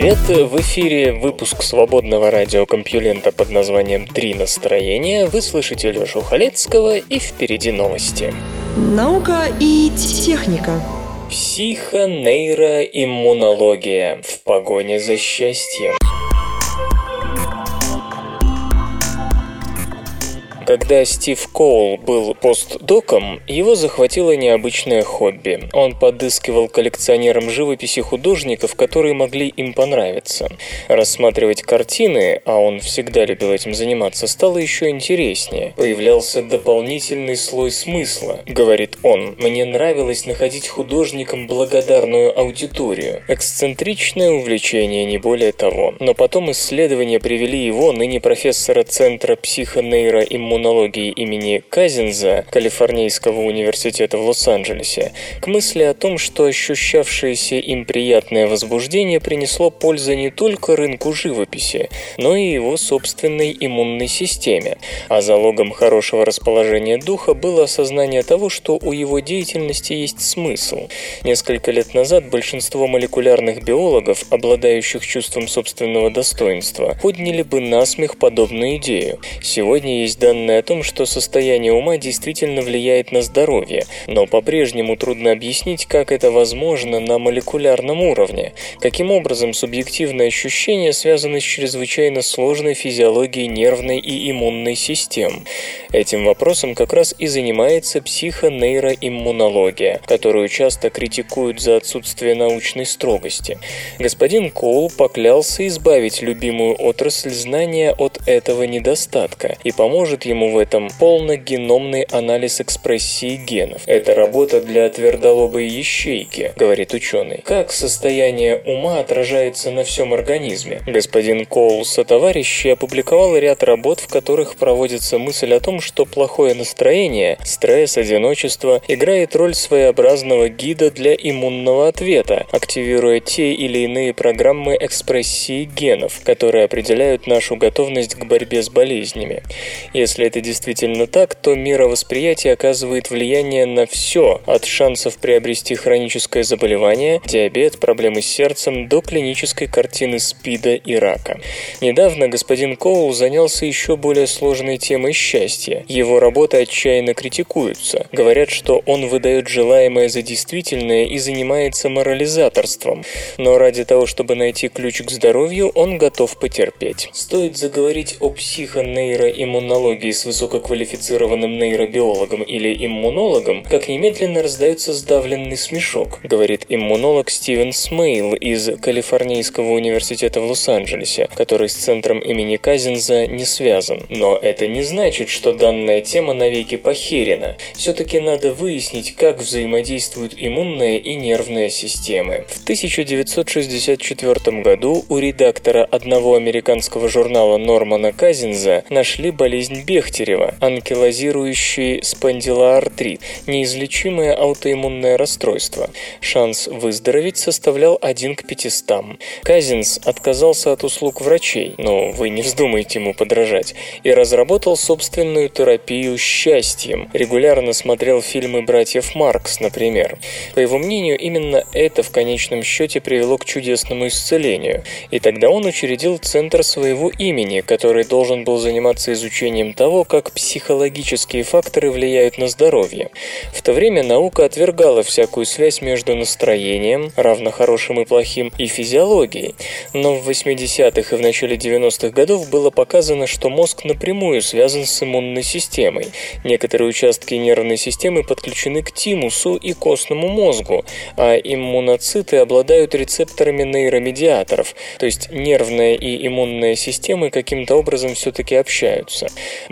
привет! В эфире выпуск свободного радиокомпьюлента под названием «Три настроения». Вы слышите Лёшу Халецкого и впереди новости. Наука и техника Психонейроиммунология в погоне за счастьем. Когда Стив Коул был постдоком, его захватило необычное хобби. Он подыскивал коллекционерам живописи художников, которые могли им понравиться. Рассматривать картины, а он всегда любил этим заниматься, стало еще интереснее. Появлялся дополнительный слой смысла, говорит он. Мне нравилось находить художникам благодарную аудиторию. Эксцентричное увлечение, не более того. Но потом исследования привели его, ныне профессора Центра психонейроиммунологии, иммунологии имени Казинза Калифорнийского университета в Лос-Анджелесе к мысли о том, что ощущавшееся им приятное возбуждение принесло пользу не только рынку живописи, но и его собственной иммунной системе, а залогом хорошего расположения духа было осознание того, что у его деятельности есть смысл. Несколько лет назад большинство молекулярных биологов, обладающих чувством собственного достоинства, подняли бы насмех подобную идею. Сегодня есть данные данные о том, что состояние ума действительно влияет на здоровье, но по-прежнему трудно объяснить, как это возможно на молекулярном уровне, каким образом субъективные ощущения связаны с чрезвычайно сложной физиологией нервной и иммунной систем. Этим вопросом как раз и занимается психонейроиммунология, которую часто критикуют за отсутствие научной строгости. Господин Коул поклялся избавить любимую отрасль знания от этого недостатка и поможет ему ему в этом полногеномный анализ экспрессии генов. Это работа для твердолобой ящейки, говорит ученый. Как состояние ума отражается на всем организме? Господин Коул со товарищи опубликовал ряд работ, в которых проводится мысль о том, что плохое настроение, стресс, одиночество играет роль своеобразного гида для иммунного ответа, активируя те или иные программы экспрессии генов, которые определяют нашу готовность к борьбе с болезнями. Если это действительно так, то мировосприятие оказывает влияние на все, от шансов приобрести хроническое заболевание, диабет, проблемы с сердцем до клинической картины СПИДа и рака. Недавно господин Коул занялся еще более сложной темой счастья. Его работы отчаянно критикуются. Говорят, что он выдает желаемое за действительное и занимается морализаторством. Но ради того, чтобы найти ключ к здоровью, он готов потерпеть. Стоит заговорить о психонейроиммунологии с высококвалифицированным нейробиологом или иммунологом, как немедленно раздается сдавленный смешок, говорит иммунолог Стивен Смейл из Калифорнийского университета в Лос-Анджелесе, который с центром имени Казинза не связан. Но это не значит, что данная тема навеки похерена. Все-таки надо выяснить, как взаимодействуют иммунная и нервная системы. В 1964 году у редактора одного американского журнала Нормана Казинза нашли болезнь Бехтерева, Бехтерева, анкилозирующий спондилоартрит, неизлечимое аутоиммунное расстройство. Шанс выздороветь составлял 1 к 500. Казинс отказался от услуг врачей, но вы не вздумайте ему подражать, и разработал собственную терапию счастьем. Регулярно смотрел фильмы братьев Маркс, например. По его мнению, именно это в конечном счете привело к чудесному исцелению. И тогда он учредил центр своего имени, который должен был заниматься изучением того, как психологические факторы влияют на здоровье. В то время наука отвергала всякую связь между настроением, равно хорошим и плохим, и физиологией. Но в 80-х и в начале 90-х годов было показано, что мозг напрямую связан с иммунной системой. Некоторые участки нервной системы подключены к тимусу и костному мозгу, а иммуноциты обладают рецепторами нейромедиаторов, то есть нервная и иммунная системы каким-то образом все-таки общаются.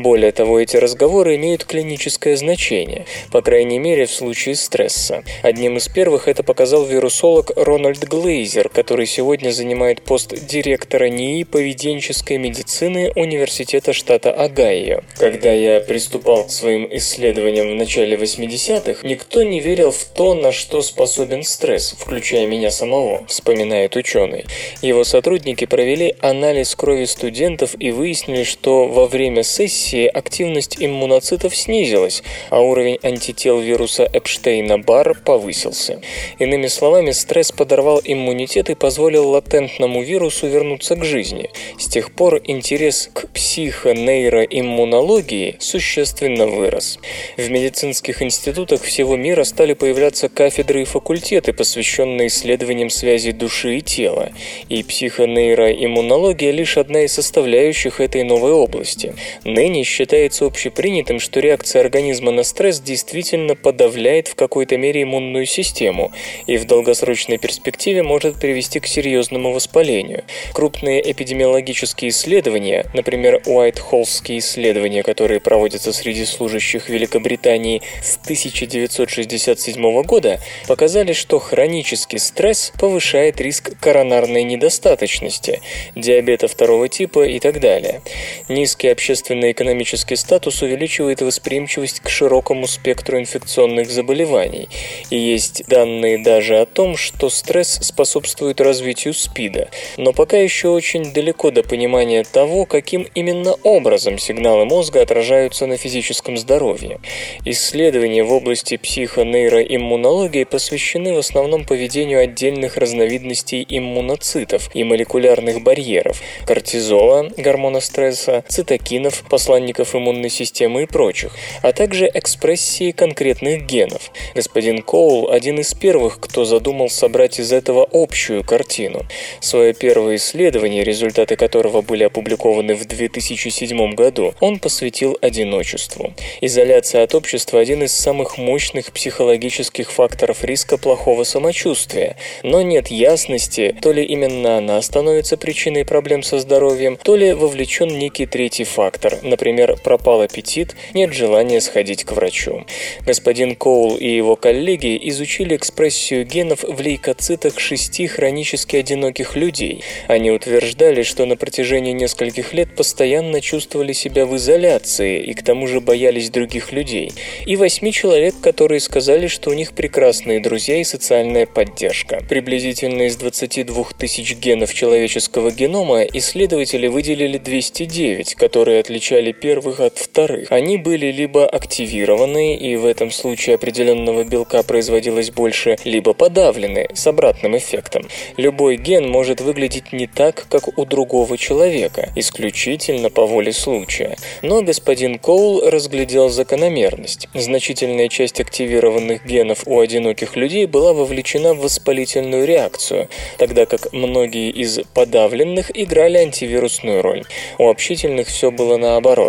Более того, эти разговоры имеют клиническое значение, по крайней мере в случае стресса. Одним из первых это показал вирусолог Рональд Глейзер, который сегодня занимает пост директора НИИ поведенческой медицины Университета штата Огайо. Когда я приступал к своим исследованиям в начале 80-х, никто не верил в то, на что способен стресс, включая меня самого, вспоминает ученый. Его сотрудники провели анализ крови студентов и выяснили, что во время сессии активность иммуноцитов снизилась, а уровень антител вируса Эпштейна-Барр повысился. Иными словами, стресс подорвал иммунитет и позволил латентному вирусу вернуться к жизни. С тех пор интерес к психонейроиммунологии существенно вырос. В медицинских институтах всего мира стали появляться кафедры и факультеты, посвященные исследованиям связи души и тела, и психонейроиммунология лишь одна из составляющих этой новой области. Ныне считается общепринятым, что реакция организма на стресс действительно подавляет в какой-то мере иммунную систему и в долгосрочной перспективе может привести к серьезному воспалению. Крупные эпидемиологические исследования, например, Уайт-Холлские исследования, которые проводятся среди служащих Великобритании с 1967 года, показали, что хронический стресс повышает риск коронарной недостаточности, диабета второго типа и так далее. Низкий общественно-экономический статус увеличивает восприимчивость к широкому спектру инфекционных заболеваний. И есть данные даже о том, что стресс способствует развитию СПИДа. Но пока еще очень далеко до понимания того, каким именно образом сигналы мозга отражаются на физическом здоровье. Исследования в области психонейроиммунологии посвящены в основном поведению отдельных разновидностей иммуноцитов и молекулярных барьеров – кортизола, гормона стресса, цитокинов, посланников иммунной системы и прочих, а также экспрессии конкретных генов. Господин Коул – один из первых, кто задумал собрать из этого общую картину. Свое первое исследование, результаты которого были опубликованы в 2007 году, он посвятил одиночеству. Изоляция от общества – один из самых мощных психологических факторов риска плохого самочувствия, но нет ясности, то ли именно она становится причиной проблем со здоровьем, то ли вовлечен некий третий фактор, например, пропал аппетит, нет желания сходить к врачу. Господин Коул и его коллеги изучили экспрессию генов в лейкоцитах шести хронически одиноких людей. Они утверждали, что на протяжении нескольких лет постоянно чувствовали себя в изоляции и к тому же боялись других людей. И восьми человек, которые сказали, что у них прекрасные друзья и социальная поддержка. Приблизительно из 22 тысяч генов человеческого генома исследователи выделили 209, которые отличали первых от вторых. Они были либо активированы, и в этом случае определенного белка производилось больше, либо подавлены, с обратным эффектом. Любой ген может выглядеть не так, как у другого человека, исключительно по воле случая. Но господин Коул разглядел закономерность. Значительная часть активированных генов у одиноких людей была вовлечена в воспалительную реакцию, тогда как многие из подавленных играли антивирусную роль. У общительных все было наоборот.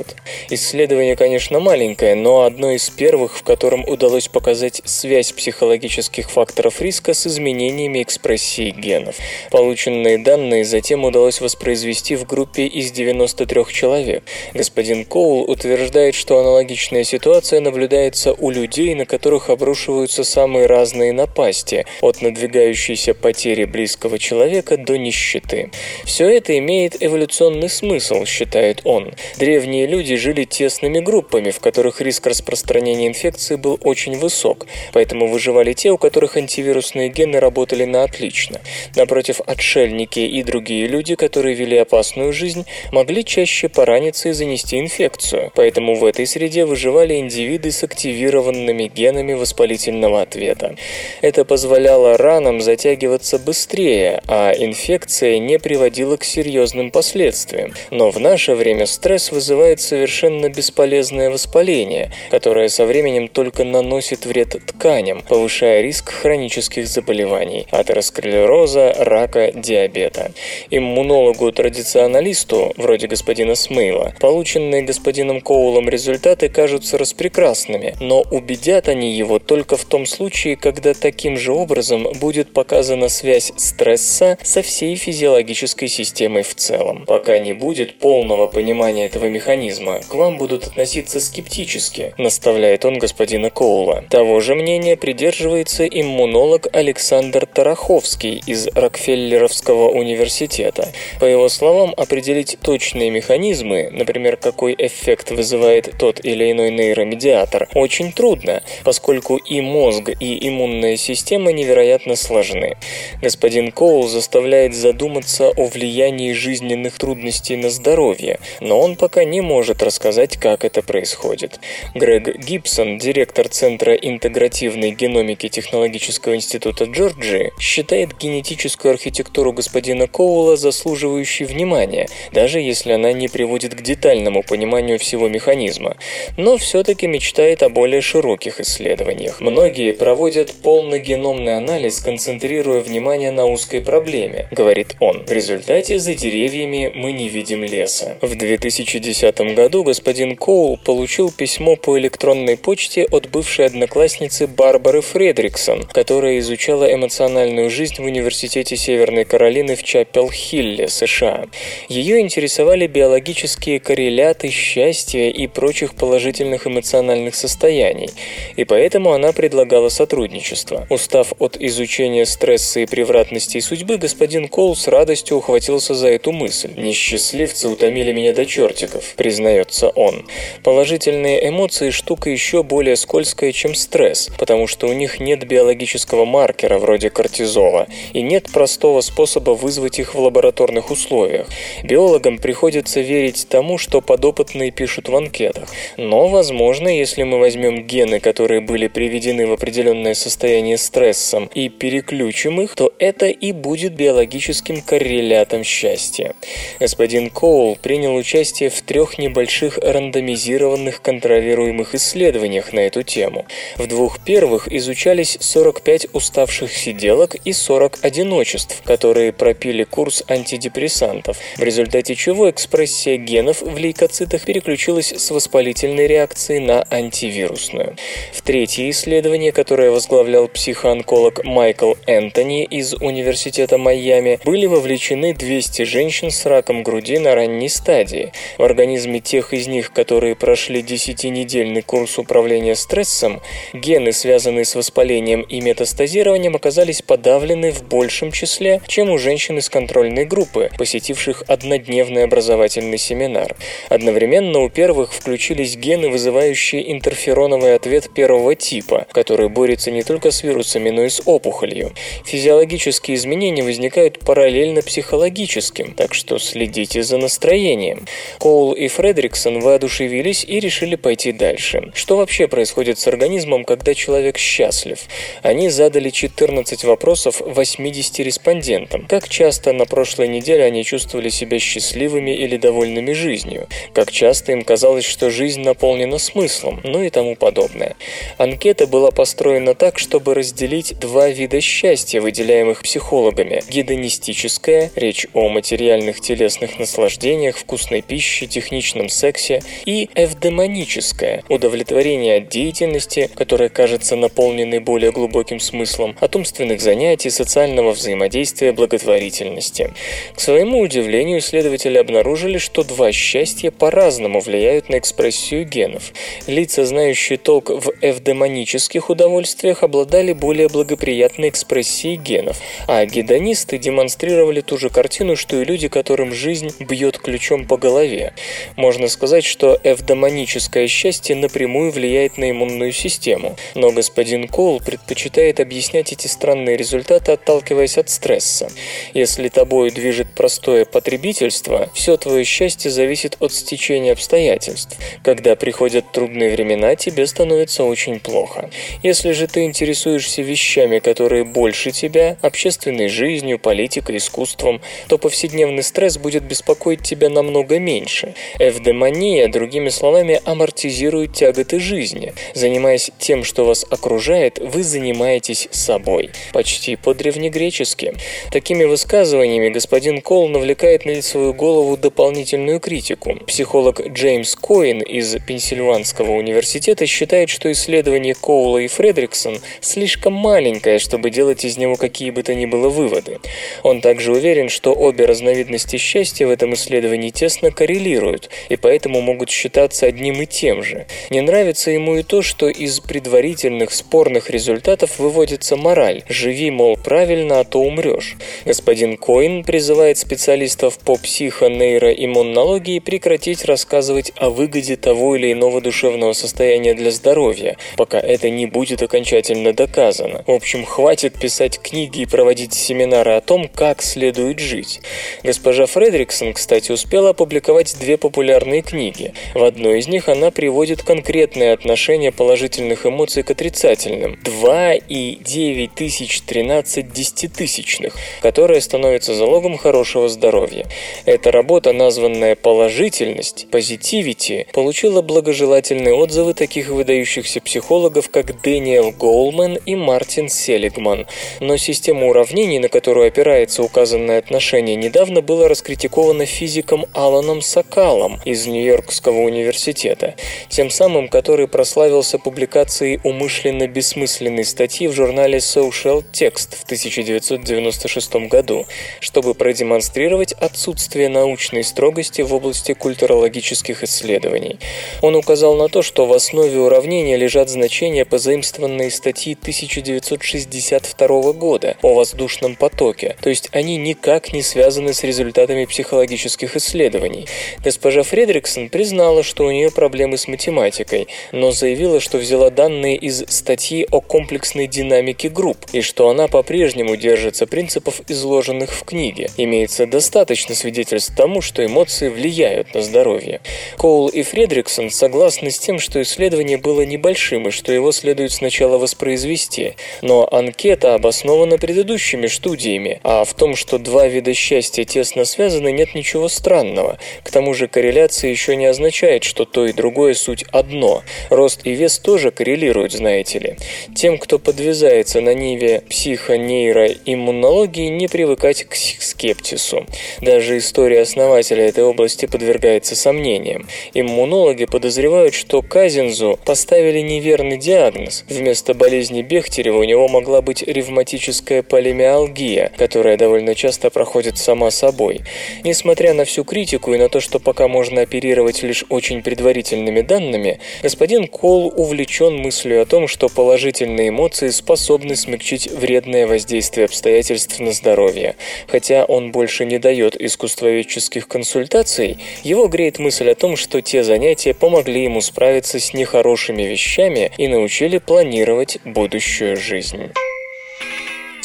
Исследование, конечно, маленькое, но одно из первых, в котором удалось показать связь психологических факторов риска с изменениями экспрессии генов. Полученные данные затем удалось воспроизвести в группе из 93 человек. Господин Коул утверждает, что аналогичная ситуация наблюдается у людей, на которых обрушиваются самые разные напасти, от надвигающейся потери близкого человека до нищеты. Все это имеет эволюционный смысл, считает он. Древние люди жили тесными группами, в которых риск распространения инфекции был очень высок, поэтому выживали те, у которых антивирусные гены работали на отлично. Напротив, отшельники и другие люди, которые вели опасную жизнь, могли чаще пораниться и занести инфекцию, поэтому в этой среде выживали индивиды с активированными генами воспалительного ответа. Это позволяло ранам затягиваться быстрее, а инфекция не приводила к серьезным последствиям. Но в наше время стресс вызывает совершенно бесполезное воспаление, которое со временем только наносит вред тканям, повышая риск хронических заболеваний – атеросклероза, рака, диабета. Иммунологу-традиционалисту, вроде господина Смейла, полученные господином Коулом результаты кажутся распрекрасными, но убедят они его только в том случае, когда таким же образом будет показана связь стресса со всей физиологической системой в целом. Пока не будет полного понимания этого механизма, организма, к вам будут относиться скептически, наставляет он господина Коула. Того же мнения придерживается иммунолог Александр Тараховский из Рокфеллеровского университета. По его словам, определить точные механизмы, например, какой эффект вызывает тот или иной нейромедиатор, очень трудно, поскольку и мозг, и иммунная система невероятно сложны. Господин Коул заставляет задуматься о влиянии жизненных трудностей на здоровье, но он пока не может рассказать, как это происходит. Грег Гибсон, директор Центра интегративной геномики Технологического института Джорджии, считает генетическую архитектуру господина Коула заслуживающей внимания, даже если она не приводит к детальному пониманию всего механизма, но все-таки мечтает о более широких исследованиях. Многие проводят полногеномный анализ, концентрируя внимание на узкой проблеме, говорит он. В результате за деревьями мы не видим леса. В 2010 году господин Коул получил письмо по электронной почте от бывшей одноклассницы Барбары Фредриксон, которая изучала эмоциональную жизнь в Университете Северной Каролины в Чапел-Хилле, США. Ее интересовали биологические корреляты счастья и прочих положительных эмоциональных состояний, и поэтому она предлагала сотрудничество. Устав от изучения стресса и превратностей судьбы, господин Коул с радостью ухватился за эту мысль. «Несчастливцы утомили меня до чертиков», — признается он. Положительные эмоции – штука еще более скользкая, чем стресс, потому что у них нет биологического маркера вроде кортизола, и нет простого способа вызвать их в лабораторных условиях. Биологам приходится верить тому, что подопытные пишут в анкетах. Но, возможно, если мы возьмем гены, которые были приведены в определенное состояние стрессом, и переключим их, то это и будет биологическим коррелятом счастья. Господин Коул принял участие в трех небольших рандомизированных контролируемых исследованиях на эту тему. В двух первых изучались 45 уставших сиделок и 40 одиночеств, которые пропили курс антидепрессантов, в результате чего экспрессия генов в лейкоцитах переключилась с воспалительной реакции на антивирусную. В третье исследование, которое возглавлял психоонколог Майкл Энтони из Университета Майами, были вовлечены 200 женщин с раком груди на ранней стадии. В организме тех из них, которые прошли 10-недельный курс управления стрессом, гены, связанные с воспалением и метастазированием, оказались подавлены в большем числе, чем у женщин из контрольной группы, посетивших однодневный образовательный семинар. Одновременно у первых включились гены, вызывающие интерфероновый ответ первого типа, который борется не только с вирусами, но и с опухолью. Физиологические изменения возникают параллельно психологическим, так что следите за настроением. Коул и Фредриксон воодушевились и решили пойти дальше. Что вообще происходит с организмом, когда человек счастлив? Они задали 14 вопросов 80 респондентам. Как часто на прошлой неделе они чувствовали себя счастливыми или довольными жизнью? Как часто им казалось, что жизнь наполнена смыслом? Ну и тому подобное. Анкета была построена так, чтобы разделить два вида счастья, выделяемых психологами. Гедонистическое, речь о материальных телесных наслаждениях, вкусной пище, техничном сексе, и эвдемоническое, удовлетворение от деятельности, которая кажется наполненной более глубоким смыслом, от умственных занятий, социального взаимодействия, благотворительности. К своему удивлению, исследователи обнаружили, что два счастья по-разному влияют на экспрессию генов. Лица, знающие толк в эвдемонических удовольствиях, обладали более благоприятной экспрессией генов, а гедонисты демонстрировали ту же картину, что и люди, которым жизнь бьет ключом по голове. Можно сказать, что эвдомоническое счастье напрямую влияет на иммунную систему, но господин Коул предпочитает объяснять эти странные результаты, отталкиваясь от стресса. Если тобой движет простое потребительство, все твое счастье зависит от стечения обстоятельств. Когда приходят трудные времена, тебе становится очень плохо. Если же ты интересуешься вещами, которые больше тебя, общественной жизнью, политикой, искусством, то повседневный стресс будет беспокоить тебя намного меньше. Эвдемония, другими словами, амортизирует тяготы жизни. Занимаясь тем, что вас окружает, вы занимаетесь собой. Почти по-древнегречески. Такими высказываниями господин Кол навлекает на свою голову дополнительную критику. Психолог Джеймс Коин из Пенсильванского университета считает, что исследование Коула и Фредриксон слишком маленькое, чтобы делать из него какие бы то ни было выводы. Он также уверен, что обе разновидности счастья в этом исследовании тесно коррелируют, и поэтому могут считаться одним и тем же. Не нравится ему и то, что из предварительных спорных результатов выводится мораль «живи, мол, правильно, а то умрешь». Господин Коин призывает специалистов по психонейроиммунологии прекратить рассказывать о выгоде того или иного душевного состояния для здоровья, пока это не будет окончательно доказано. В общем, хватит писать книги и проводить семинары о том, как следует жить. Госпожа Фредриксон, кстати, успела опубликовать две популярные книги. В одной из них она приводит конкретное отношение положительных эмоций к отрицательным – 2,9013 десятитысячных, которое становится залогом хорошего здоровья. Эта работа, названная «Положительность», «Позитивити», получила благожелательные отзывы таких выдающихся психологов, как Дэниел Голман и Мартин Селигман. Но система уравнений, на которую опирается указанное отношение, недавно была раскритикована физиком Аланом Сакалом из Нью-Йоркского университета, тем самым который прославился публикацией умышленно бессмысленной статьи в журнале Social Text в 1996 году, чтобы продемонстрировать отсутствие научной строгости в области культурологических исследований. Он указал на то, что в основе уравнения лежат значения, позаимствованные статьи 1962 года о воздушном потоке, то есть они никак не связаны с результатами психологических исследований. Госпожа Фредриксон признала, что у нее проблемы с математикой, но заявила, что взяла данные из статьи о комплексной динамике групп и что она по-прежнему держится принципов, изложенных в книге. Имеется достаточно свидетельств тому, что эмоции влияют на здоровье. Коул и Фредриксон согласны с тем, что исследование было небольшим и что его следует сначала воспроизвести, но анкета обоснована предыдущими студиями, а в том, что два вида счастья тесно связаны, нет ничего странного. К тому же корреляция еще не означает, что то и другое суть одно. Рост и вес тоже коррелируют, знаете ли. Тем, кто подвязается на ниве психонейроиммунологии, не привыкать к скептису. Даже история основателя этой области подвергается сомнениям. Иммунологи подозревают, что Казинзу поставили неверный диагноз. Вместо болезни Бехтерева у него могла быть ревматическая полимиалгия, которая довольно часто проходит сама собой. Несмотря на всю критику и на то, что пока можно оперировать лишь очень предварительными данными, господин Кол увлечен мыслью о том, что положительные эмоции способны смягчить вредное воздействие обстоятельств на здоровье. Хотя он больше не дает искусствоведческих консультаций, его греет мысль о том, что те занятия помогли ему справиться с нехорошими вещами и научили планировать будущую жизнь.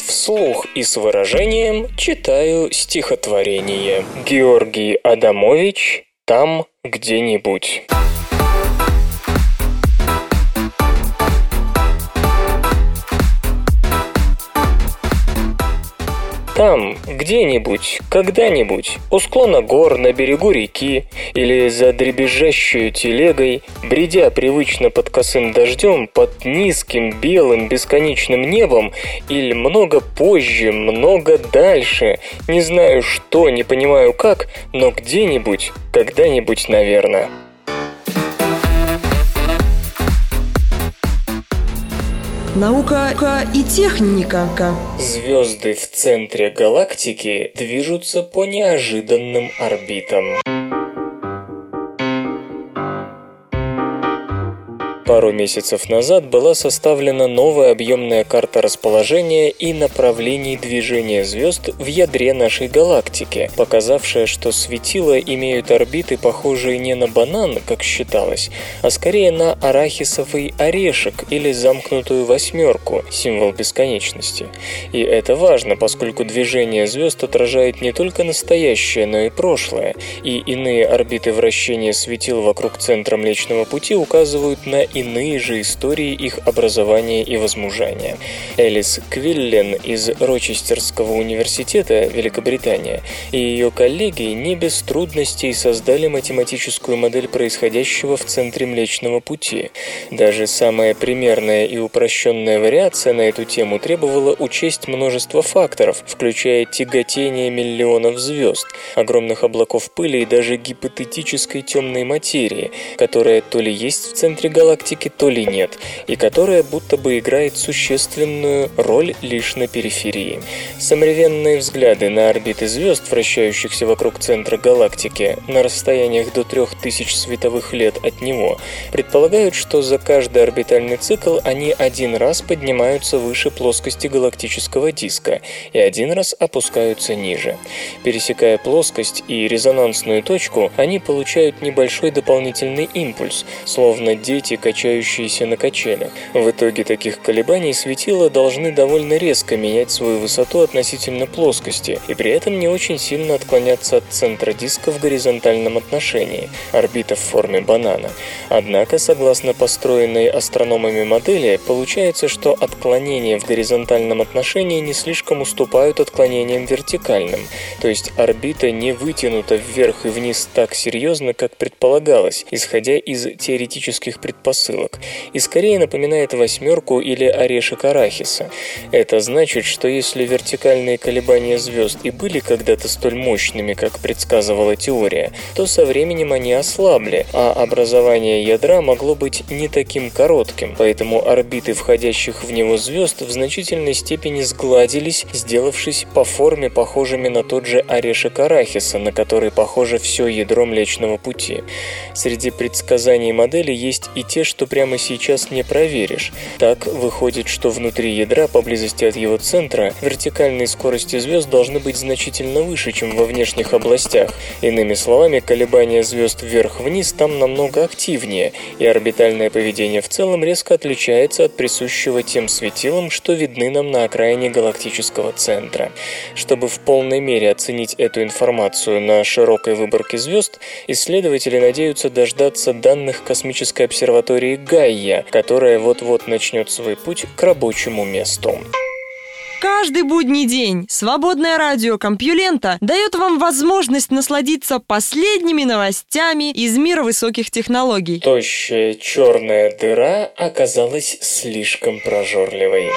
Вслух и с выражением читаю стихотворение. Георгий Адамович «Там где-нибудь». Там, где-нибудь, когда-нибудь, у склона гор, на берегу реки или за дребезжащую телегой, бредя привычно под косым дождем, под низким белым бесконечным небом, или много позже, много дальше, не знаю что, не понимаю как, но где-нибудь, когда-нибудь, наверное. Наука и техника. Звезды в центре галактики движутся по неожиданным орбитам. Пару месяцев назад была составлена новая объемная карта расположения и направлений движения звезд в ядре нашей галактики, показавшая, что светила имеют орбиты, похожие не на банан, как считалось, а скорее на арахисовый орешек или замкнутую восьмерку, символ бесконечности. И это важно, поскольку движение звезд отражает не только настоящее, но и прошлое, и иные орбиты вращения светил вокруг центра Млечного Пути указывают на иные же истории их образования и возмужания. Элис Квиллен из Рочестерского университета, Великобритания, и ее коллеги не без трудностей создали математическую модель происходящего в центре Млечного Пути. Даже самая примерная и упрощенная вариация на эту тему требовала учесть множество факторов, включая тяготение миллионов звезд, огромных облаков пыли и даже гипотетической темной материи, которая то ли есть в центре галактики, галактике, то ли нет, и которая будто бы играет существенную роль лишь на периферии. Современные взгляды на орбиты звезд, вращающихся вокруг центра галактики, на расстояниях до 3000 световых лет от него, предполагают, что за каждый орбитальный цикл они один раз поднимаются выше плоскости галактического диска и один раз опускаются ниже. Пересекая плоскость и резонансную точку, они получают небольшой дополнительный импульс, словно дети, качающиеся на качелях. В итоге таких колебаний светила должны довольно резко менять свою высоту относительно плоскости и при этом не очень сильно отклоняться от центра диска в горизонтальном отношении, орбита в форме банана. Однако, согласно построенной астрономами модели, получается, что отклонения в горизонтальном отношении не слишком уступают отклонениям вертикальным, то есть орбита не вытянута вверх и вниз так серьезно, как предполагалось, исходя из теоретических предпосылок, и скорее напоминает восьмерку или орешек арахиса. Это значит, что если вертикальные колебания звезд и были когда-то столь мощными, как предсказывала теория, то со временем они ослабли, а образование ядра могло быть не таким коротким, поэтому орбиты входящих в него звезд в значительной степени сгладились, сделавшись по форме похожими на тот же орешек арахиса, на который похоже все ядро Млечного Пути. Среди предсказаний модели есть и те, что прямо сейчас не проверишь. Так выходит, что внутри ядра, поблизости от его центра, вертикальные скорости звезд должны быть значительно выше, чем во внешних областях. Иными словами, колебания звезд вверх-вниз там намного активнее, и орбитальное поведение в целом резко отличается от присущего тем светилам, что видны нам на окраине галактического центра. Чтобы в полной мере оценить эту информацию на широкой выборке звезд, исследователи надеются дождаться данных космической обсерватории Гайя, которая вот-вот начнет свой путь к рабочему месту. Каждый будний день свободное радио Компьюлента дает вам возможность насладиться последними новостями из мира высоких технологий. Тощая черная дыра оказалась слишком прожорливой.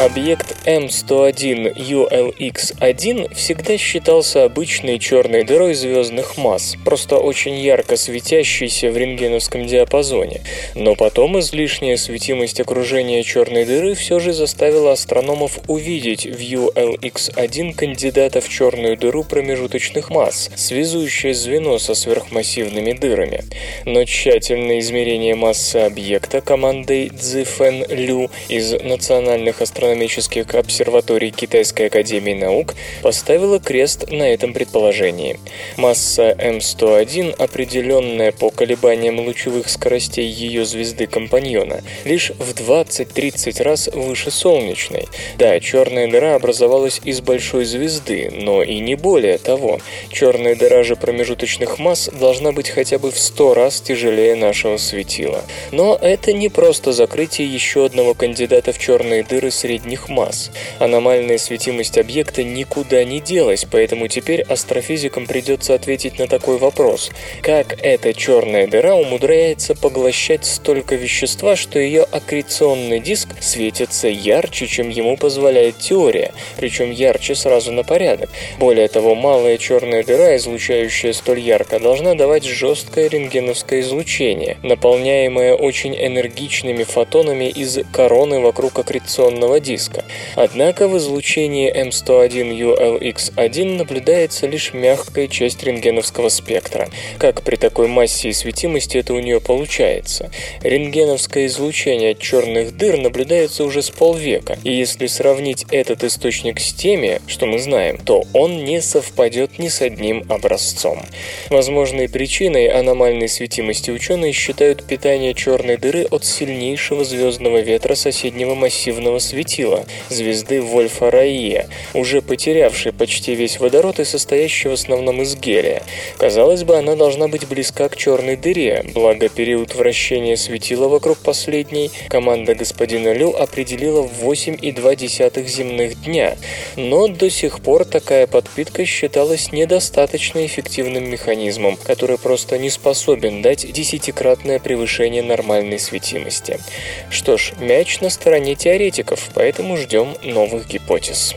Объект М101 ULX-1 всегда считался обычной черной дырой звездных масс, просто очень ярко светящейся в рентгеновском диапазоне. Но потом излишняя светимость окружения черной дыры все же заставила астрономов увидеть в ULX-1 кандидата в черную дыру промежуточных масс, связующее звено со сверхмассивными дырами. Но тщательное измерение массы объекта командой Цзифэн Лю из национальных астрономических астрономических обсерваторий Китайской академии наук поставила крест на этом предположении. Масса М101, определенная по колебаниям лучевых скоростей ее звезды-компаньона, лишь в 20-30 раз выше солнечной. Да, черная дыра образовалась из большой звезды, но и не более того. Черная дыра же промежуточных масс должна быть хотя бы в 100 раз тяжелее нашего светила. Но это не просто закрытие еще одного кандидата в черные дыры среди средних масс. Аномальная светимость объекта никуда не делась, поэтому теперь астрофизикам придется ответить на такой вопрос. Как эта черная дыра умудряется поглощать столько вещества, что ее аккреционный диск светится ярче, чем ему позволяет теория, причем ярче сразу на порядок. Более того, малая черная дыра, излучающая столь ярко, должна давать жесткое рентгеновское излучение, наполняемое очень энергичными фотонами из короны вокруг аккреционного диска. Однако в излучении М101ULX1 наблюдается лишь мягкая часть рентгеновского спектра. Как при такой массе и светимости это у нее получается? Рентгеновское излучение от черных дыр наблюдается уже с полвека, и если сравнить этот источник с теми, что мы знаем, то он не совпадет ни с одним образцом. Возможной причиной аномальной светимости ученые считают питание черной дыры от сильнейшего звездного ветра соседнего массивного светила, светила звезды Вольфа Раия, уже потерявшей почти весь водород и состоящей в основном из гелия. Казалось бы, она должна быть близка к черной дыре, благо период вращения светила вокруг последней команда господина Лю определила в 8,2 земных дня, но до сих пор такая подпитка считалась недостаточно эффективным механизмом, который просто не способен дать десятикратное превышение нормальной светимости. Что ж, мяч на стороне теоретиков, поэтому поэтому ждем новых гипотез.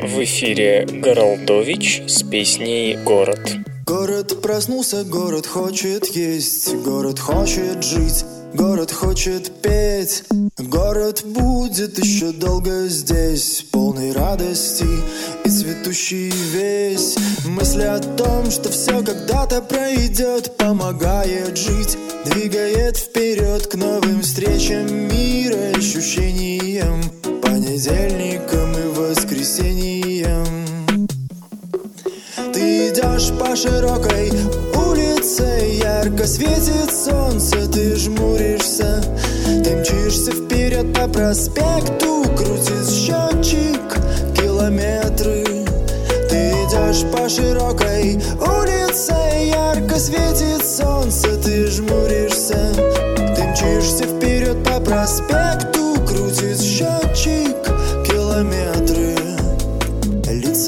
В эфире Горолдович с песней «Город». Город проснулся, город хочет есть, город хочет жить город хочет петь. Город будет еще долго здесь, полный радости и цветущий весь. Мысль о том, что все когда-то пройдет, помогает жить, двигает вперед к новым встречам мира, ощущениям, понедельникам и воскресеньям. Ты идешь по широкой улице, ярко светит солнце, ты жмуришься, ты мчишься вперед по проспекту, крутит счетчик километры. Ты идешь по широкой улице, ярко светит солнце, ты жмуришься, ты мчишься вперед по проспекту,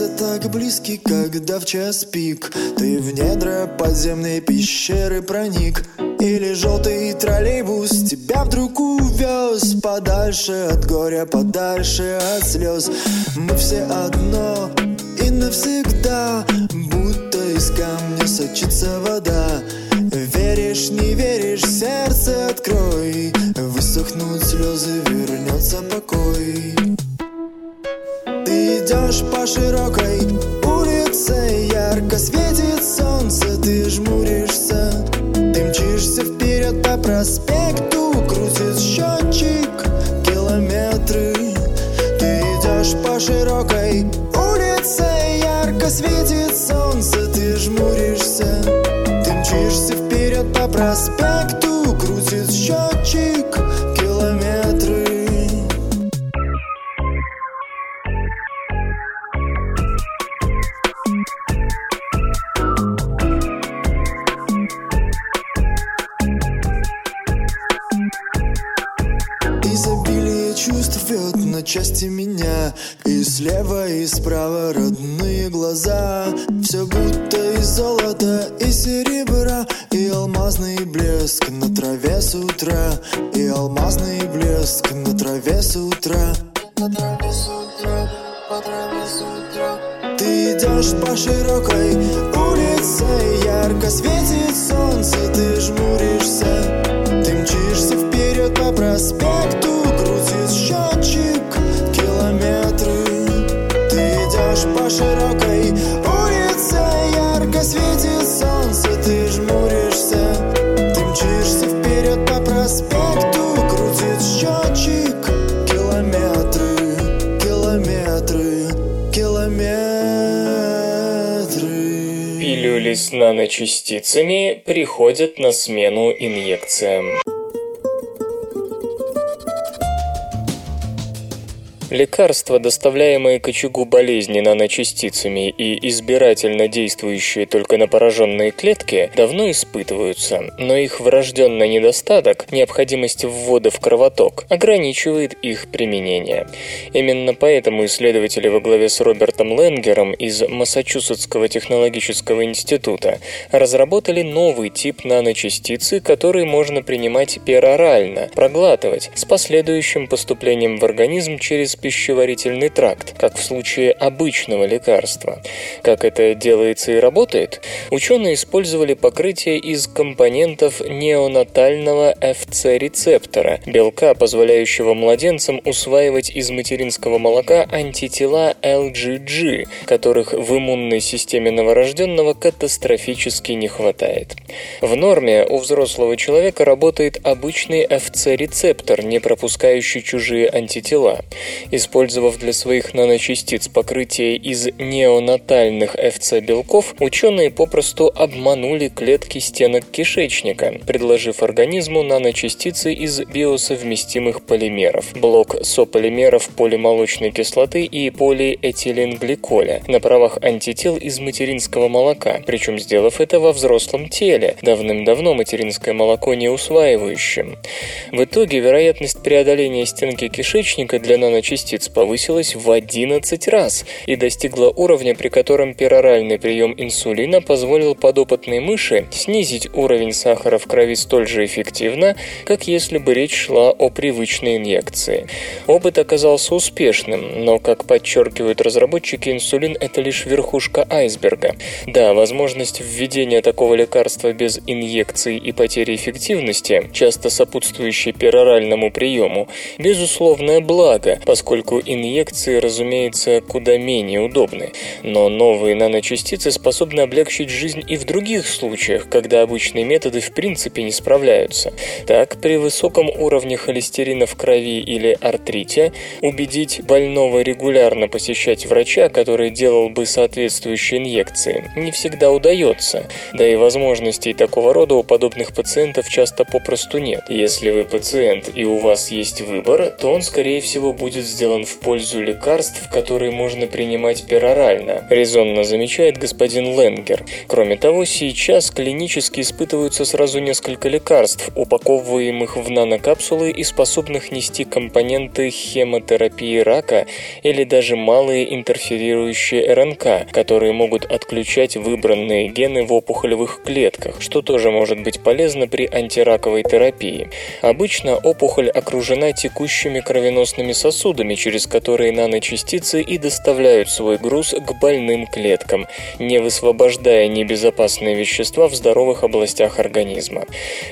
Лица так близки, когда в час пик. Ты в недра подземной пещеры проник. Или желтый троллейбус тебя вдруг увез Подальше от горя, подальше от слез Мы все одно и навсегда Будто из камня сочится вода. Веришь, не веришь, сердце открой. Высохнут слезы, вернется покой идешь по широкой улице, ярко светит солнце, ты жмуришься, ты мчишься вперед по проспекту, крутит счетчик километры. Ты идешь по широкой улице, ярко светит солнце, ты жмуришься, ты мчишься вперед по проспекту, проспекту, крутит счетчик километры. Ты идешь по широкой улице, ярко светит солнце, ты жмуришься, ты мчишься вперед по проспекту, крутит счетчик километры, километры, километры. Пилюли с наночастицами приходят на смену инъекциям. Лекарства, доставляемые к очагу болезни наночастицами и избирательно действующие только на пораженные клетки, давно испытываются, но их врожденный недостаток, необходимость ввода в кровоток, ограничивает их применение. Именно поэтому исследователи во главе с Робертом Ленгером из Массачусетского технологического института разработали новый тип наночастицы, который можно принимать перорально, проглатывать, с последующим поступлением в организм через пищеварительный тракт, как в случае обычного лекарства. Как это делается и работает? Ученые использовали покрытие из компонентов неонатального FC-рецептора, белка, позволяющего младенцам усваивать из материнского молока антитела LGG, которых в иммунной системе новорожденного катастрофически не хватает. В норме у взрослого человека работает обычный FC-рецептор, не пропускающий чужие антитела. Использовав для своих наночастиц покрытие из неонатальных FC-белков, ученые попросту обманули клетки стенок кишечника, предложив организму наночастицы из биосовместимых полимеров, блок сополимеров полимолочной кислоты и полиэтиленгликоля на правах антител из материнского молока, причем сделав это во взрослом теле, давным-давно материнское молоко не усваивающим. В итоге вероятность преодоления стенки кишечника для наночастиц наночастиц повысилась в 11 раз и достигла уровня, при котором пероральный прием инсулина позволил подопытной мыши снизить уровень сахара в крови столь же эффективно, как если бы речь шла о привычной инъекции. Опыт оказался успешным, но, как подчеркивают разработчики, инсулин – это лишь верхушка айсберга. Да, возможность введения такого лекарства без инъекций и потери эффективности, часто сопутствующей пероральному приему, безусловное благо, поскольку инъекции, разумеется, куда менее удобны. Но новые наночастицы способны облегчить жизнь и в других случаях, когда обычные методы в принципе не справляются. Так, при высоком уровне холестерина в крови или артрите убедить больного регулярно посещать врача, который делал бы соответствующие инъекции, не всегда удается. Да и возможностей такого рода у подобных пациентов часто попросту нет. Если вы пациент и у вас есть выбор, то он, скорее всего, будет сделан в пользу лекарств, которые можно принимать перорально, резонно замечает господин Ленгер. Кроме того, сейчас клинически испытываются сразу несколько лекарств, упаковываемых в нанокапсулы и способных нести компоненты хемотерапии рака или даже малые интерферирующие РНК, которые могут отключать выбранные гены в опухолевых клетках, что тоже может быть полезно при антираковой терапии. Обычно опухоль окружена текущими кровеносными сосудами, через которые наночастицы и доставляют свой груз к больным клеткам, не высвобождая небезопасные вещества в здоровых областях организма.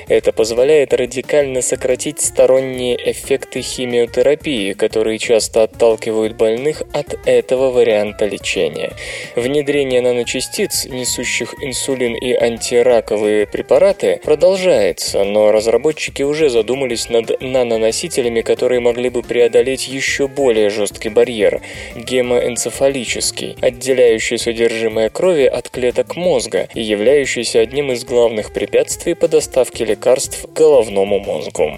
Это позволяет радикально сократить сторонние эффекты химиотерапии, которые часто отталкивают больных от этого варианта лечения. Внедрение наночастиц, несущих инсулин и антираковые препараты, продолжается, но разработчики уже задумались над наноносителями, которые могли бы преодолеть еще более жесткий барьер – гемоэнцефалический, отделяющий содержимое крови от клеток мозга и являющийся одним из главных препятствий по доставке лекарств головному мозгу.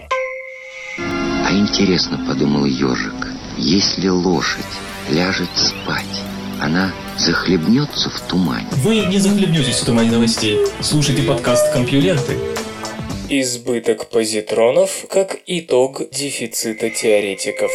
А интересно, подумал ежик, если лошадь ляжет спать, она захлебнется в тумане. Вы не захлебнетесь в тумане новостей. Слушайте подкаст «Компьюленты». Избыток позитронов как итог дефицита теоретиков.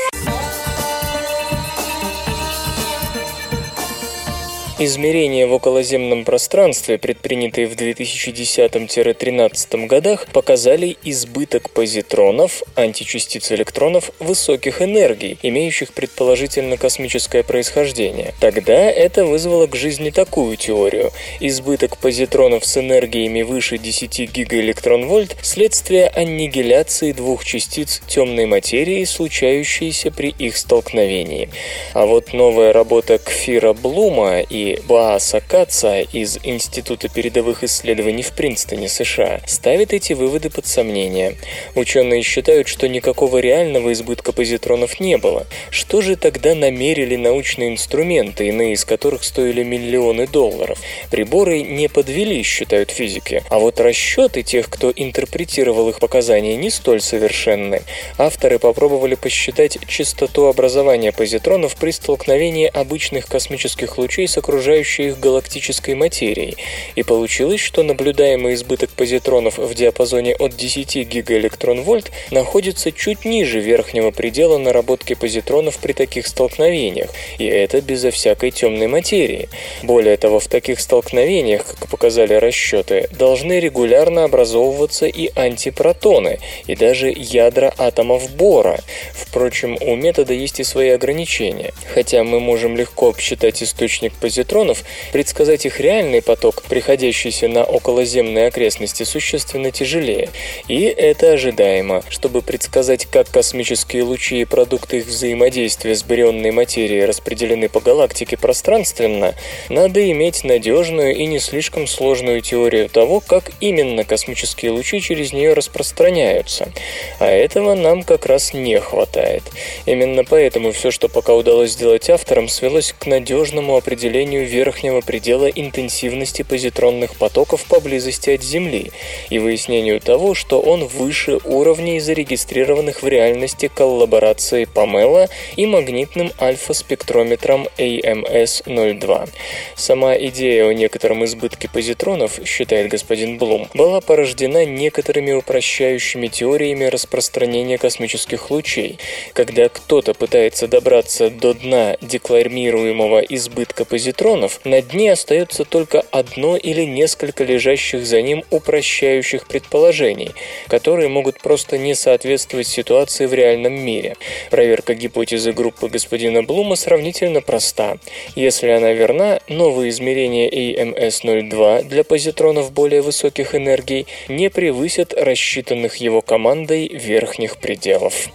Измерения в околоземном пространстве, предпринятые в 2010-13 годах, показали избыток позитронов, античастиц электронов высоких энергий, имеющих предположительно космическое происхождение. Тогда это вызвало к жизни такую теорию. Избыток позитронов с энергиями выше 10 гигаэлектронвольт – следствие аннигиляции двух частиц темной материи, случающейся при их столкновении. А вот новая работа Кфира Блума и Бааса Каца из Института передовых исследований в Принстоне, США, ставит эти выводы под сомнение. Ученые считают, что никакого реального избытка позитронов не было. Что же тогда намерили научные инструменты, иные из которых стоили миллионы долларов? Приборы не подвели, считают физики, а вот расчеты тех, кто интерпретировал их показания, не столь совершенны. Авторы попробовали посчитать частоту образования позитронов при столкновении обычных космических лучей с окружающей окружающей их галактической материей, и получилось, что наблюдаемый избыток позитронов в диапазоне от 10 гигаэлектронвольт находится чуть ниже верхнего предела наработки позитронов при таких столкновениях, и это безо всякой темной материи. Более того, в таких столкновениях, как показали расчеты, должны регулярно образовываться и антипротоны, и даже ядра атомов бора. Впрочем, у метода есть и свои ограничения. Хотя мы можем легко обсчитать источник позитронов, нейтронов, предсказать их реальный поток, приходящийся на околоземные окрестности, существенно тяжелее. И это ожидаемо. Чтобы предсказать, как космические лучи и продукты их взаимодействия с барионной материей распределены по галактике пространственно, надо иметь надежную и не слишком сложную теорию того, как именно космические лучи через нее распространяются. А этого нам как раз не хватает. Именно поэтому все, что пока удалось сделать авторам, свелось к надежному определению достижению верхнего предела интенсивности позитронных потоков поблизости от Земли и выяснению того, что он выше уровней, зарегистрированных в реальности коллаборацией Памела и магнитным альфа-спектрометром AMS-02. Сама идея о некотором избытке позитронов, считает господин Блум, была порождена некоторыми упрощающими теориями распространения космических лучей. Когда кто-то пытается добраться до дна декларируемого избытка позитронов, на дне остается только одно или несколько лежащих за ним упрощающих предположений, которые могут просто не соответствовать ситуации в реальном мире. Проверка гипотезы группы господина Блума сравнительно проста. Если она верна, новые измерения AMS-02 для позитронов более высоких энергий не превысят рассчитанных его командой верхних пределов.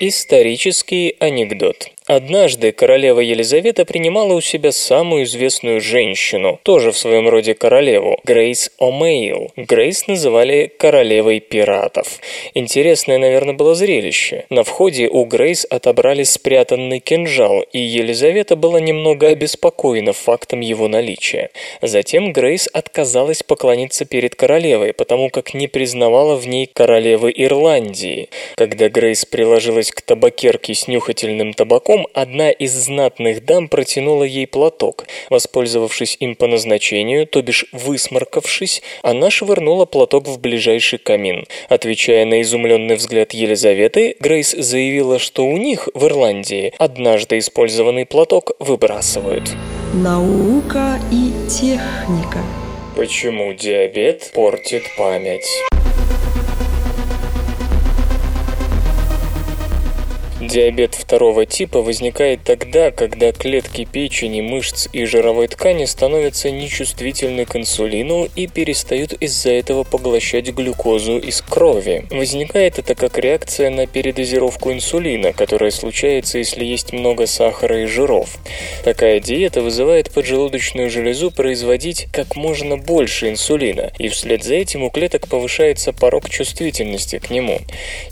Исторический анекдот. Однажды королева Елизавета принимала у себя самую известную женщину, тоже в своем роде королеву, Грейс О'Мейл. Грейс называли королевой пиратов. Интересное, наверное, было зрелище. На входе у Грейс отобрали спрятанный кинжал, и Елизавета была немного обеспокоена фактом его наличия. Затем Грейс отказалась поклониться перед королевой, потому как не признавала в ней королевы Ирландии. Когда Грейс приложилась к табакерке с нюхательным табаком, Потом одна из знатных дам протянула ей платок. Воспользовавшись им по назначению, то бишь высморкавшись, она швырнула платок в ближайший камин. Отвечая на изумленный взгляд Елизаветы, Грейс заявила, что у них в Ирландии однажды использованный платок выбрасывают. Наука и техника. Почему диабет портит память? Диабет второго типа возникает тогда, когда клетки печени, мышц и жировой ткани становятся нечувствительны к инсулину и перестают из-за этого поглощать глюкозу из крови. Возникает это как реакция на передозировку инсулина, которая случается, если есть много сахара и жиров. Такая диета вызывает поджелудочную железу производить как можно больше инсулина, и вслед за этим у клеток повышается порог чувствительности к нему.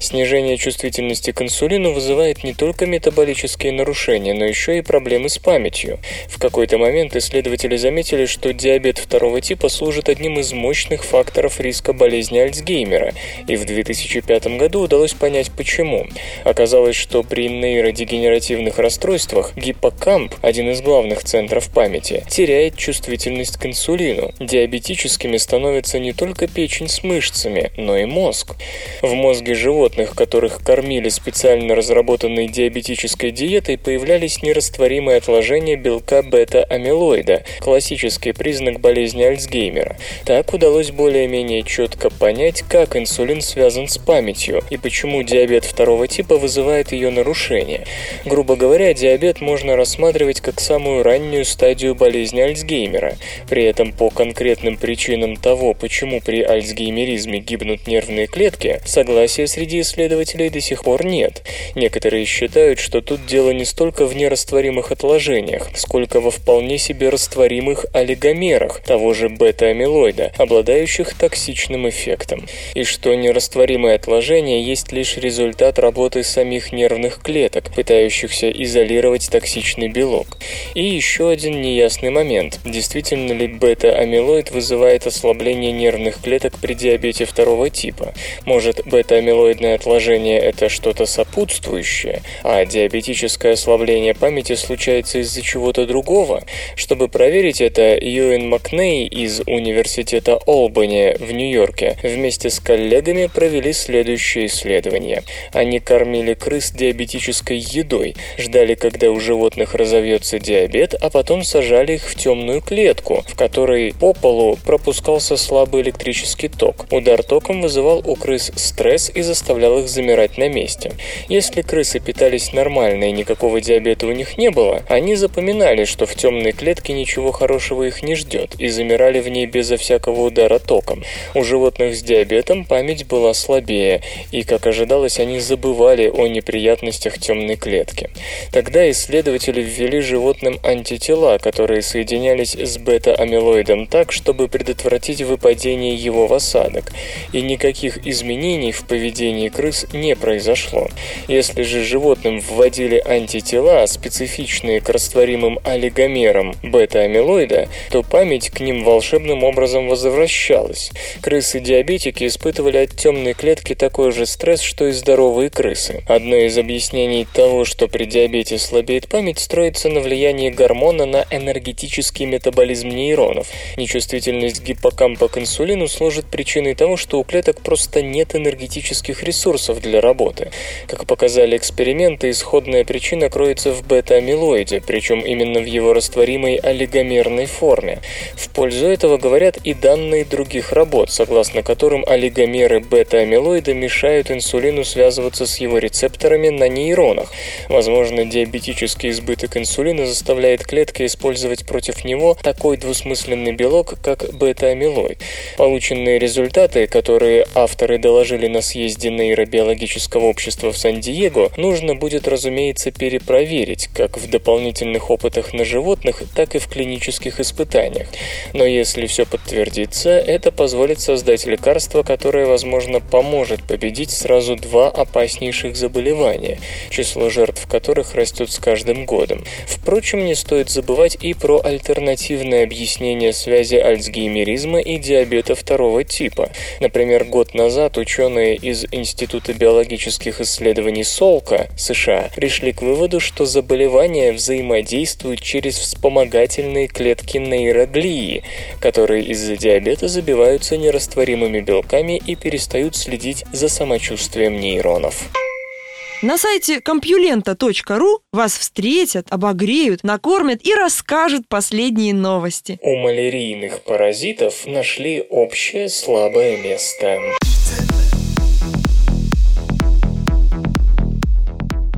Снижение чувствительности к инсулину вызывает вызывает не только метаболические нарушения, но еще и проблемы с памятью. В какой-то момент исследователи заметили, что диабет второго типа служит одним из мощных факторов риска болезни Альцгеймера, и в 2005 году удалось понять почему. Оказалось, что при нейродегенеративных расстройствах гиппокамп, один из главных центров памяти, теряет чувствительность к инсулину. Диабетическими становятся не только печень с мышцами, но и мозг. В мозге животных, которых кормили специально разработанными разработанной диабетической диетой появлялись нерастворимые отложения белка бета-амилоида, классический признак болезни Альцгеймера. Так удалось более-менее четко понять, как инсулин связан с памятью и почему диабет второго типа вызывает ее нарушение. Грубо говоря, диабет можно рассматривать как самую раннюю стадию болезни Альцгеймера. При этом по конкретным причинам того, почему при альцгеймеризме гибнут нервные клетки, согласия среди исследователей до сих пор нет. Некоторые Некоторые считают, что тут дело не столько в нерастворимых отложениях, сколько во вполне себе растворимых олигомерах того же бета-амилоида, обладающих токсичным эффектом, и что нерастворимые отложения есть лишь результат работы самих нервных клеток, пытающихся изолировать токсичный белок. И еще один неясный момент. Действительно ли бета-амилоид вызывает ослабление нервных клеток при диабете второго типа? Может, бета-амилоидное отложение – это что-то сопутствующее, будущее, а диабетическое ослабление памяти случается из-за чего-то другого. Чтобы проверить это, Юэн Макней из Университета Олбани в Нью-Йорке вместе с коллегами провели следующее исследование. Они кормили крыс диабетической едой, ждали, когда у животных разовьется диабет, а потом сажали их в темную клетку, в которой по полу пропускался слабый электрический ток. Удар током вызывал у крыс стресс и заставлял их замирать на месте. Если крысы питались нормально и никакого диабета у них не было, они запоминали, что в темной клетке ничего хорошего их не ждет, и замирали в ней безо всякого удара током. У животных с диабетом память была слабее, и, как ожидалось, они забывали о неприятностях темной клетки. Тогда исследователи ввели животным антитела, которые соединялись с бета-амилоидом так, чтобы предотвратить выпадение его в осадок, и никаких изменений в поведении крыс не произошло. Если же животным вводили антитела, специфичные к растворимым олигомерам бета-амилоида, то память к ним волшебным образом возвращалась. Крысы-диабетики испытывали от темной клетки такой же стресс, что и здоровые крысы. Одно из объяснений того, что при диабете слабеет память, строится на влиянии гормона на энергетический метаболизм нейронов. Нечувствительность гиппокампа к инсулину служит причиной того, что у клеток просто нет энергетических ресурсов для работы. Как показали эксперименты, исходная причина кроется в бета-амилоиде, причем именно в его растворимой олигомерной форме. В пользу этого говорят и данные других работ, согласно которым олигомеры бета-амилоида мешают инсулину связываться с его рецепторами на нейронах. Возможно, диабетический избыток инсулина заставляет клетки использовать против него такой двусмысленный белок, как бета-амилоид. Полученные результаты, которые авторы доложили на съезде нейробиологического общества в Сан-Диего, нужно будет, разумеется, перепроверить, как в дополнительных опытах на животных, так и в клинических испытаниях. Но если все подтвердится, это позволит создать лекарство, которое, возможно, поможет победить сразу два опаснейших заболевания, число жертв которых растет с каждым годом. Впрочем, не стоит забывать и про альтернативное объяснение связи альцгеймеризма и диабета второго типа. Например, год назад ученые из Института биологических исследований Солка, США, пришли к выводу, что заболевания взаимодействуют через вспомогательные клетки нейроглии, которые из-за диабета забиваются нерастворимыми белками и перестают следить за самочувствием нейронов. На сайте компьюлента.ру вас встретят, обогреют, накормят и расскажут последние новости. У малярийных паразитов нашли общее слабое место.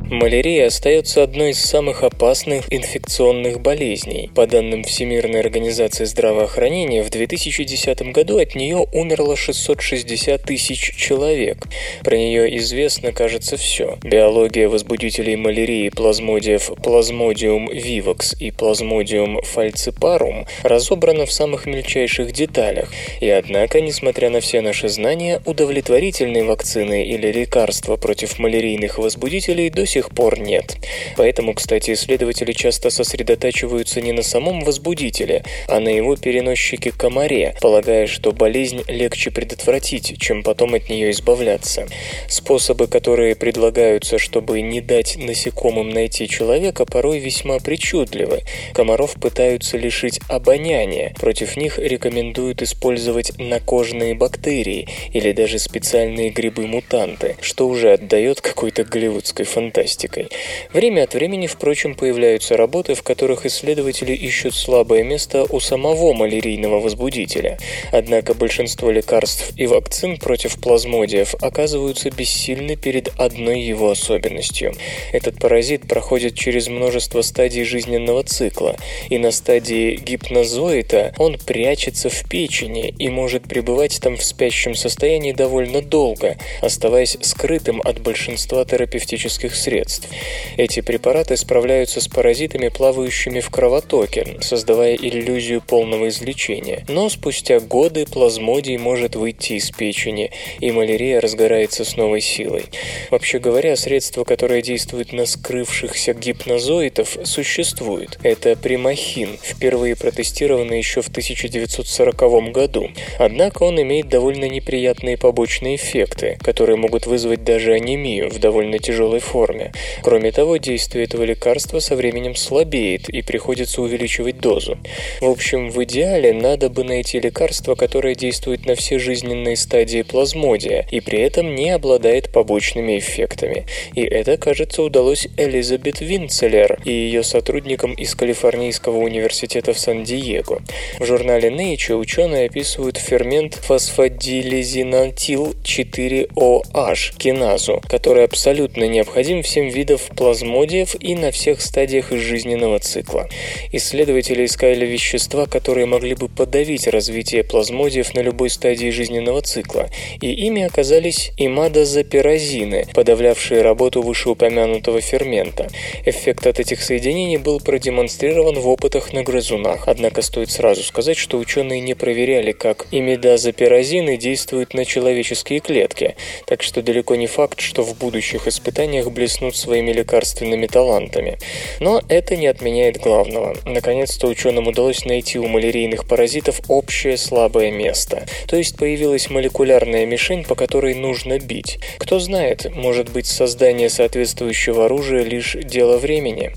Малярия остается одной из самых опасных инфекционных болезней. По данным Всемирной организации здравоохранения, в 2010 году от нее умерло 660 тысяч человек. Про нее известно, кажется, все. Биология возбудителей малярии плазмодиев Plasmodium vivax и Plasmodium falciparum разобрана в самых мельчайших деталях. И однако, несмотря на все наши знания, удовлетворительной вакцины или лекарства против малярийных возбудителей до сих сих пор нет. Поэтому, кстати, исследователи часто сосредотачиваются не на самом возбудителе, а на его переносчике комаре, полагая, что болезнь легче предотвратить, чем потом от нее избавляться. Способы, которые предлагаются, чтобы не дать насекомым найти человека, порой весьма причудливы. Комаров пытаются лишить обоняния, против них рекомендуют использовать накожные бактерии или даже специальные грибы-мутанты, что уже отдает какой-то голливудской фантазии фантастикой. Время от времени, впрочем, появляются работы, в которых исследователи ищут слабое место у самого малярийного возбудителя. Однако большинство лекарств и вакцин против плазмодиев оказываются бессильны перед одной его особенностью. Этот паразит проходит через множество стадий жизненного цикла, и на стадии гипнозоита он прячется в печени и может пребывать там в спящем состоянии довольно долго, оставаясь скрытым от большинства терапевтических средств средств. Эти препараты справляются с паразитами, плавающими в кровотоке, создавая иллюзию полного излечения. Но спустя годы плазмодий может выйти из печени, и малярия разгорается с новой силой. Вообще говоря, средство, которое действует на скрывшихся гипнозоидов, существует. Это примахин, впервые протестированный еще в 1940 году. Однако он имеет довольно неприятные побочные эффекты, которые могут вызвать даже анемию в довольно тяжелой форме. Кроме того, действие этого лекарства со временем слабеет и приходится увеличивать дозу. В общем, в идеале надо бы найти лекарство, которое действует на все жизненные стадии плазмодия и при этом не обладает побочными эффектами. И это, кажется, удалось Элизабет Винцелер и ее сотрудникам из Калифорнийского университета в Сан-Диего. В журнале Nature ученые описывают фермент фосфодилизинатил 4OH киназу, который абсолютно необходим всем 8 видов плазмодиев и на всех стадиях жизненного цикла. Исследователи искали вещества, которые могли бы подавить развитие плазмодиев на любой стадии жизненного цикла, и ими оказались имадозапиразины, подавлявшие работу вышеупомянутого фермента. Эффект от этих соединений был продемонстрирован в опытах на грызунах, однако стоит сразу сказать, что ученые не проверяли, как имидазопиразины действуют на человеческие клетки, так что далеко не факт, что в будущих испытаниях блеснут своими лекарственными талантами. Но это не отменяет главного. Наконец-то ученым удалось найти у малярийных паразитов общее слабое место. То есть появилась молекулярная мишень, по которой нужно бить. Кто знает, может быть создание соответствующего оружия лишь дело времени.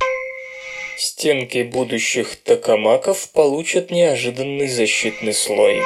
Стенки будущих токамаков получат неожиданный защитный слой.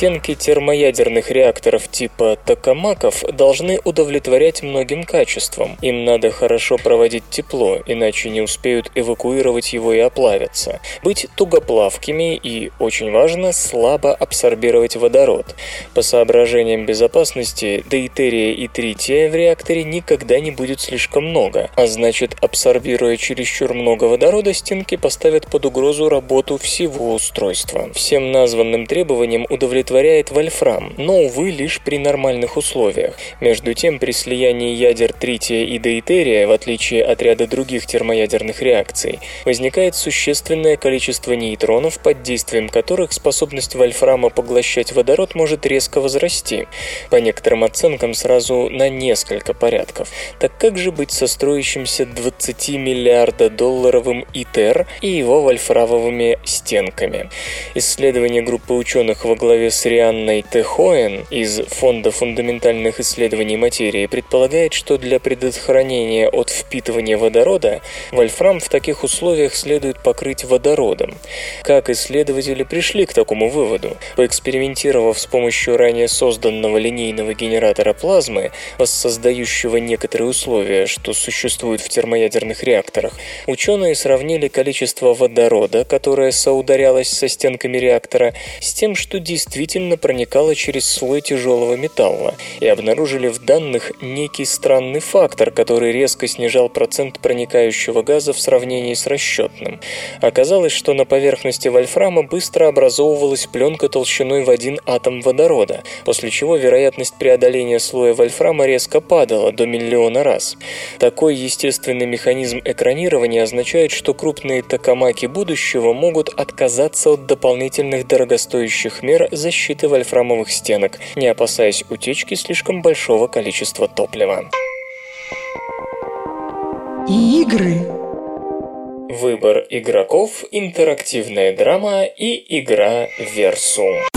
Стенки термоядерных реакторов типа токамаков должны удовлетворять многим качествам. Им надо хорошо проводить тепло, иначе не успеют эвакуировать его и оплавиться. Быть тугоплавкими и, очень важно, слабо абсорбировать водород. По соображениям безопасности, дейтерия и трития в реакторе никогда не будет слишком много, а значит, абсорбируя чересчур много водорода, стенки поставят под угрозу работу всего устройства. Всем названным требованиям удовлетворяют удовлетворяет вольфрам, но, увы, лишь при нормальных условиях. Между тем, при слиянии ядер трития и дейтерия, в отличие от ряда других термоядерных реакций, возникает существенное количество нейтронов, под действием которых способность вольфрама поглощать водород может резко возрасти, по некоторым оценкам сразу на несколько порядков. Так как же быть со строящимся 20 миллиарда долларовым ИТЕР и его вольфрамовыми стенками? Исследование группы ученых во главе с с Рианной Техоен из Фонда фундаментальных исследований материи предполагает, что для предохранения от впитывания водорода вольфрам в таких условиях следует покрыть водородом. Как исследователи пришли к такому выводу? Поэкспериментировав с помощью ранее созданного линейного генератора плазмы, воссоздающего некоторые условия, что существуют в термоядерных реакторах, ученые сравнили количество водорода, которое соударялось со стенками реактора, с тем, что действительно действительно проникала через слой тяжелого металла и обнаружили в данных некий странный фактор, который резко снижал процент проникающего газа в сравнении с расчетным. Оказалось, что на поверхности вольфрама быстро образовывалась пленка толщиной в один атом водорода, после чего вероятность преодоления слоя вольфрама резко падала до миллиона раз. Такой естественный механизм экранирования означает, что крупные токамаки будущего могут отказаться от дополнительных дорогостоящих мер защиты защиты вольфрамовых стенок, не опасаясь утечки слишком большого количества топлива. Игры. Выбор игроков, интерактивная драма и игра Версум.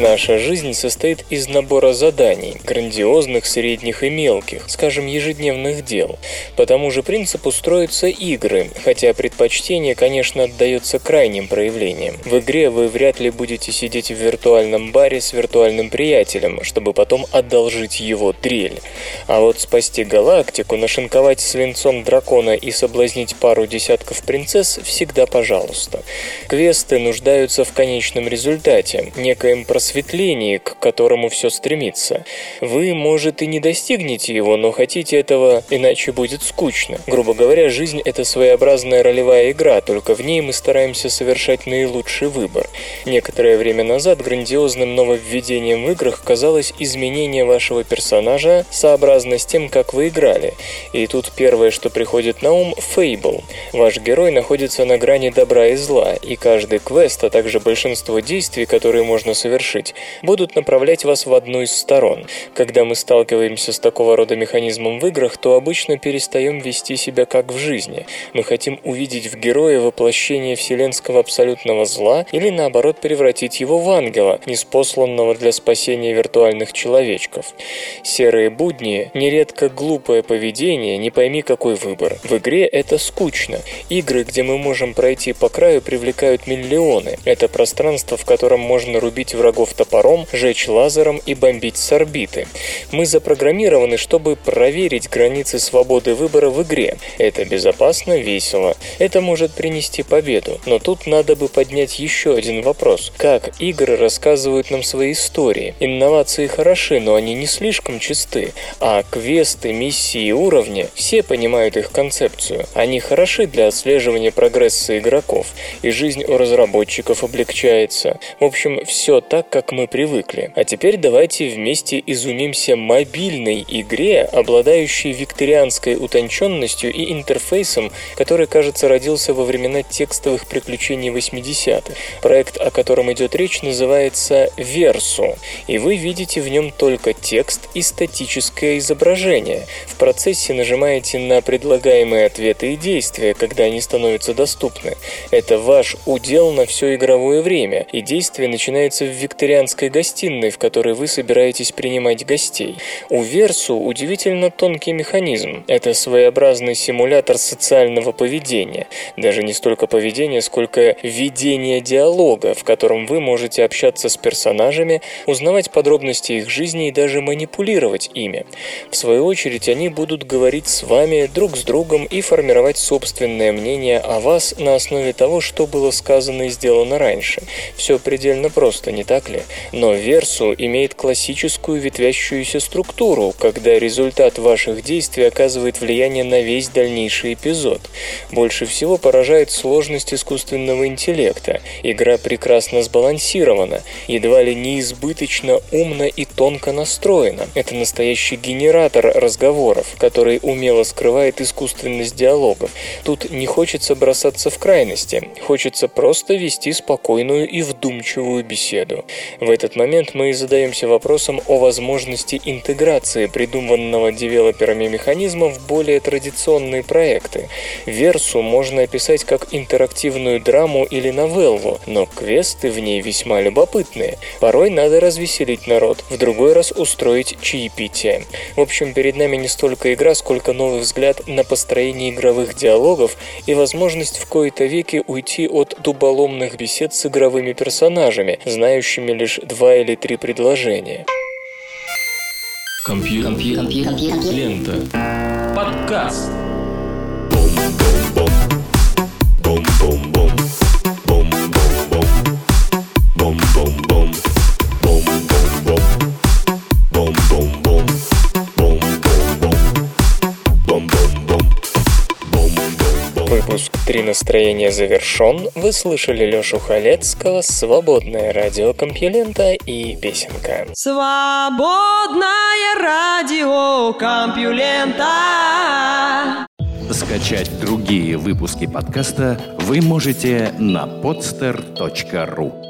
Наша жизнь состоит из набора заданий, грандиозных, средних и мелких, скажем, ежедневных дел. По тому же принципу строятся игры, хотя предпочтение, конечно, отдается крайним проявлениям. В игре вы вряд ли будете сидеть в виртуальном баре с виртуальным приятелем, чтобы потом одолжить его дрель. А вот спасти галактику, нашинковать свинцом дракона и соблазнить пару десятков принцесс всегда пожалуйста. Квесты нуждаются в конечном результате, некоем просветлении просветлении, к которому все стремится. Вы, может, и не достигнете его, но хотите этого, иначе будет скучно. Грубо говоря, жизнь – это своеобразная ролевая игра, только в ней мы стараемся совершать наилучший выбор. Некоторое время назад грандиозным нововведением в играх казалось изменение вашего персонажа сообразно с тем, как вы играли. И тут первое, что приходит на ум – Fable. Ваш герой находится на грани добра и зла, и каждый квест, а также большинство действий, которые можно совершить, совершить, будут направлять вас в одну из сторон. Когда мы сталкиваемся с такого рода механизмом в играх, то обычно перестаем вести себя как в жизни. Мы хотим увидеть в героя воплощение вселенского абсолютного зла или наоборот превратить его в ангела, неспосланного для спасения виртуальных человечков. Серые будни, нередко глупое поведение, не пойми какой выбор. В игре это скучно. Игры, где мы можем пройти по краю, привлекают миллионы. Это пространство, в котором можно рубить врагов врагов топором, жечь лазером и бомбить с орбиты. Мы запрограммированы, чтобы проверить границы свободы выбора в игре. Это безопасно, весело. Это может принести победу. Но тут надо бы поднять еще один вопрос. Как игры рассказывают нам свои истории? Инновации хороши, но они не слишком чисты. А квесты, миссии уровни, все понимают их концепцию. Они хороши для отслеживания прогресса игроков. И жизнь у разработчиков облегчается. В общем, все так, как мы привыкли. А теперь давайте вместе изумимся мобильной игре, обладающей викторианской утонченностью и интерфейсом, который, кажется, родился во времена текстовых приключений 80-х. Проект, о котором идет речь, называется Versu, и вы видите в нем только текст и статическое изображение. В процессе нажимаете на предлагаемые ответы и действия, когда они становятся доступны. Это ваш удел на все игровое время, и действие начинается в викторианской гостиной, в которой вы собираетесь принимать гостей. У Версу удивительно тонкий механизм. Это своеобразный симулятор социального поведения. Даже не столько поведения, сколько ведения диалога, в котором вы можете общаться с персонажами, узнавать подробности их жизни и даже манипулировать ими. В свою очередь, они будут говорить с вами друг с другом и формировать собственное мнение о вас на основе того, что было сказано и сделано раньше. Все предельно просто, не так ли? Но Версу имеет классическую ветвящуюся структуру, когда результат ваших действий оказывает влияние на весь дальнейший эпизод. Больше всего поражает сложность искусственного интеллекта. Игра прекрасно сбалансирована, едва ли не избыточно умно и тонко настроена. Это настоящий генератор разговоров, который умело скрывает искусственность диалогов. Тут не хочется бросаться в крайности, хочется просто вести спокойную и вдумчивую беседу. В этот момент мы и задаемся вопросом о возможности интеграции придуманного девелоперами механизма в более традиционные проекты. Версу можно описать как интерактивную драму или новеллу, но квесты в ней весьма любопытные. Порой надо развеселить народ, в другой раз устроить чаепитие. В общем, перед нами не столько игра, сколько новый взгляд на построение игровых диалогов и возможность в кои-то веки уйти от дуболомных бесед с игровыми персонажами, знающими лишь два или три предложения. Компью... Компью... Компью... Компью... Лента. Подкаст. Выпуск «Три настроения» завершен. Вы слышали Лёшу Халецкого, «Свободное радио Компьюлента» и песенка. Свободное радио Компьюлента. Скачать другие выпуски подкаста вы можете на podster.ru